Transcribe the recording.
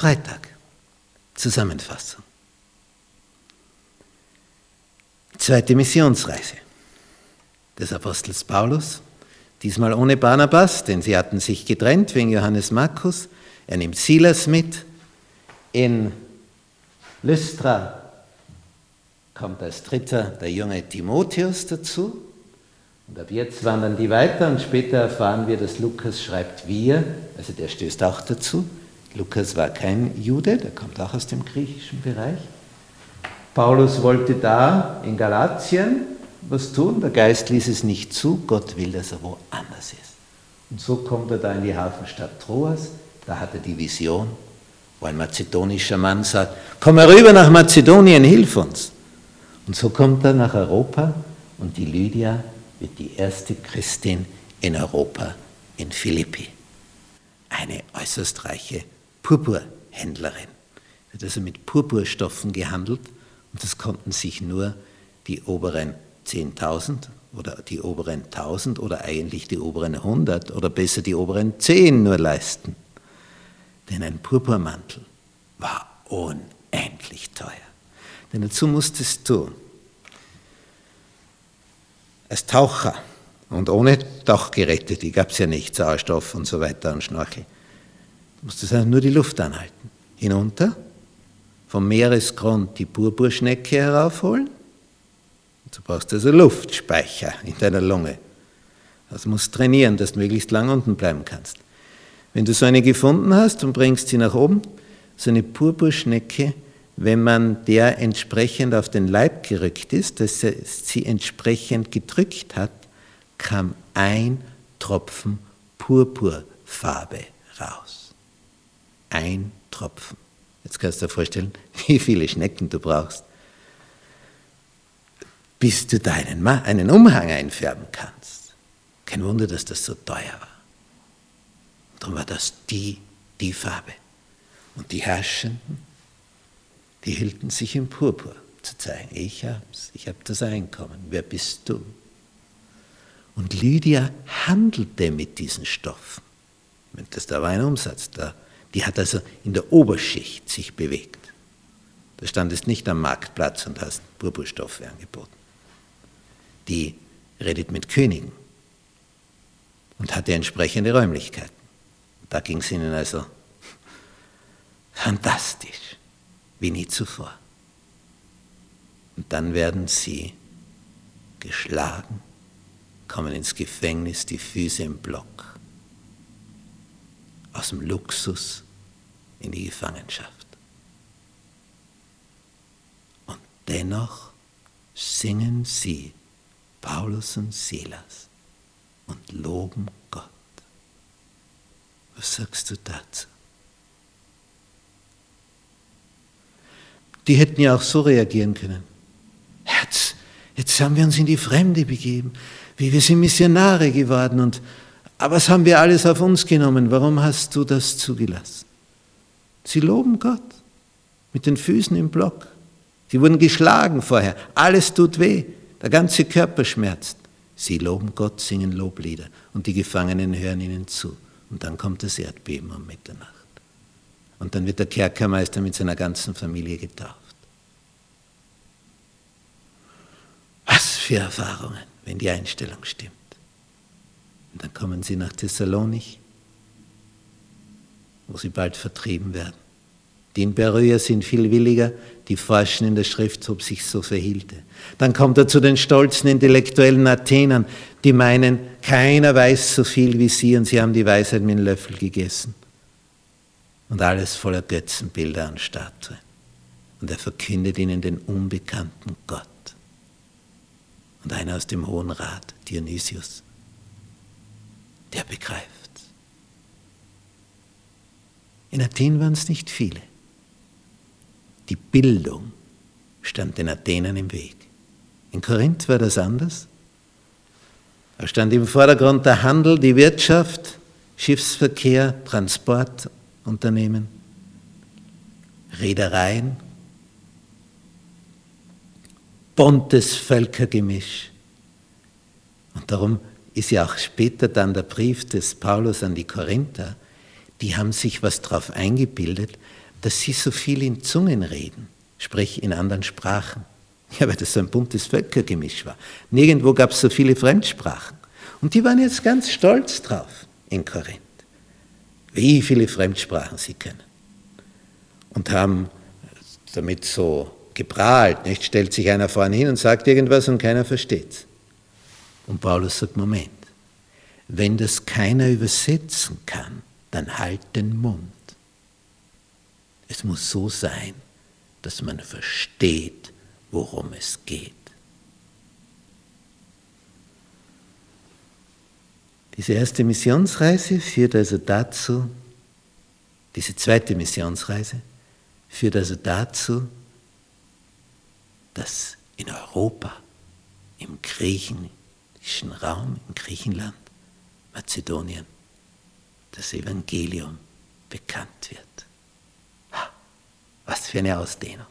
Freitag. Zusammenfassung. Zweite Missionsreise des Apostels Paulus, diesmal ohne Barnabas, denn sie hatten sich getrennt wegen Johannes Markus. Er nimmt Silas mit. In Lystra kommt als dritter der junge Timotheus dazu. Und ab jetzt wandern die weiter und später erfahren wir, dass Lukas schreibt wir, also der stößt auch dazu. Lukas war kein Jude, der kommt auch aus dem griechischen Bereich. Paulus wollte da in Galatien was tun, der Geist ließ es nicht zu, Gott will, dass er woanders ist. Und so kommt er da in die Hafenstadt Troas, da hat er die Vision, wo ein mazedonischer Mann sagt, komm herüber nach Mazedonien, hilf uns. Und so kommt er nach Europa und die Lydia wird die erste Christin in Europa, in Philippi. Eine äußerst reiche Purpurhändlerin. Wird also mit Purpurstoffen gehandelt und das konnten sich nur die oberen 10.000 oder die oberen 1000 oder eigentlich die oberen 100 oder besser die oberen 10 nur leisten. Denn ein Purpurmantel war unendlich teuer. Denn dazu musstest du als Taucher und ohne Tauchgeräte, die gab es ja nicht, Sauerstoff und so weiter und Schnorchel, musstest du nur die Luft anhalten. Hinunter, vom Meeresgrund die Purpurschnecke heraufholen. Du brauchst also Luftspeicher in deiner Lunge. Also musst trainieren, dass du möglichst lang unten bleiben kannst. Wenn du so eine gefunden hast und bringst sie nach oben, so eine Purpurschnecke, wenn man der entsprechend auf den Leib gerückt ist, dass sie entsprechend gedrückt hat, kam ein Tropfen Purpurfarbe raus. Ein Tropfen. Jetzt kannst du dir vorstellen, wie viele Schnecken du brauchst, bis du deinen einen Umhang einfärben kannst. Kein Wunder, dass das so teuer war. Darum war das die, die Farbe. Und die Herrschenden, die hielten sich im Purpur zu zeigen, ich hab's, ich hab das Einkommen, wer bist du? Und Lydia handelte mit diesen Stoffen. Das, da war ein Umsatz da. Die hat also in der Oberschicht sich bewegt. Da standest nicht am Marktplatz und hast Purpurstoffe angeboten. Die redet mit Königen und hatte entsprechende Räumlichkeiten. Da ging es ihnen also fantastisch, wie nie zuvor. Und dann werden sie geschlagen, kommen ins Gefängnis, die Füße im Block, aus dem Luxus in die Gefangenschaft. Und dennoch singen sie, Paulus und Silas, und loben Gott. Was sagst du dazu? Die hätten ja auch so reagieren können. Jetzt, jetzt haben wir uns in die Fremde begeben. Wie wir sind Missionare geworden und aber was haben wir alles auf uns genommen? Warum hast du das zugelassen? Sie loben Gott mit den Füßen im Block. Sie wurden geschlagen vorher. Alles tut weh. Der ganze Körper schmerzt. Sie loben Gott, singen Loblieder und die Gefangenen hören ihnen zu. Und dann kommt das Erdbeben um Mitternacht. Und dann wird der Kerkermeister mit seiner ganzen Familie getauft. Was für Erfahrungen, wenn die Einstellung stimmt. Und dann kommen sie nach Thessalonich, wo sie bald vertrieben werden. Die in Beröa sind viel williger, die forschen in der Schrift, ob sich so verhielte. Dann kommt er zu den stolzen intellektuellen Athenern, die meinen, keiner weiß so viel wie sie und sie haben die Weisheit mit dem Löffel gegessen. Und alles voller Götzenbilder und Statuen. Und er verkündet ihnen den unbekannten Gott. Und einer aus dem Hohen Rat, Dionysius, der begreift. In Athen waren es nicht viele. Die Bildung stand den Athenern im Weg. In Korinth war das anders. Da stand im Vordergrund der Handel, die Wirtschaft, Schiffsverkehr, Transportunternehmen, Reedereien, buntes Völkergemisch. Und darum ist ja auch später dann der Brief des Paulus an die Korinther, die haben sich was drauf eingebildet, dass sie so viel in Zungen reden, sprich in anderen Sprachen. Ja, weil das so ein buntes Völkergemisch war. Nirgendwo gab es so viele Fremdsprachen. Und die waren jetzt ganz stolz drauf in Korinth, wie viele Fremdsprachen sie können. Und haben damit so geprahlt. Nicht? Stellt sich einer vorne hin und sagt irgendwas und keiner versteht's. Und Paulus sagt, Moment, wenn das keiner übersetzen kann, dann halt den Mund. Es muss so sein, dass man versteht, worum es geht. Diese erste Missionsreise führt also dazu, diese zweite Missionsreise führt also dazu, dass in Europa, im griechischen Raum, in Griechenland, Mazedonien, das Evangelium bekannt wird. Was für eine Ausdehnung.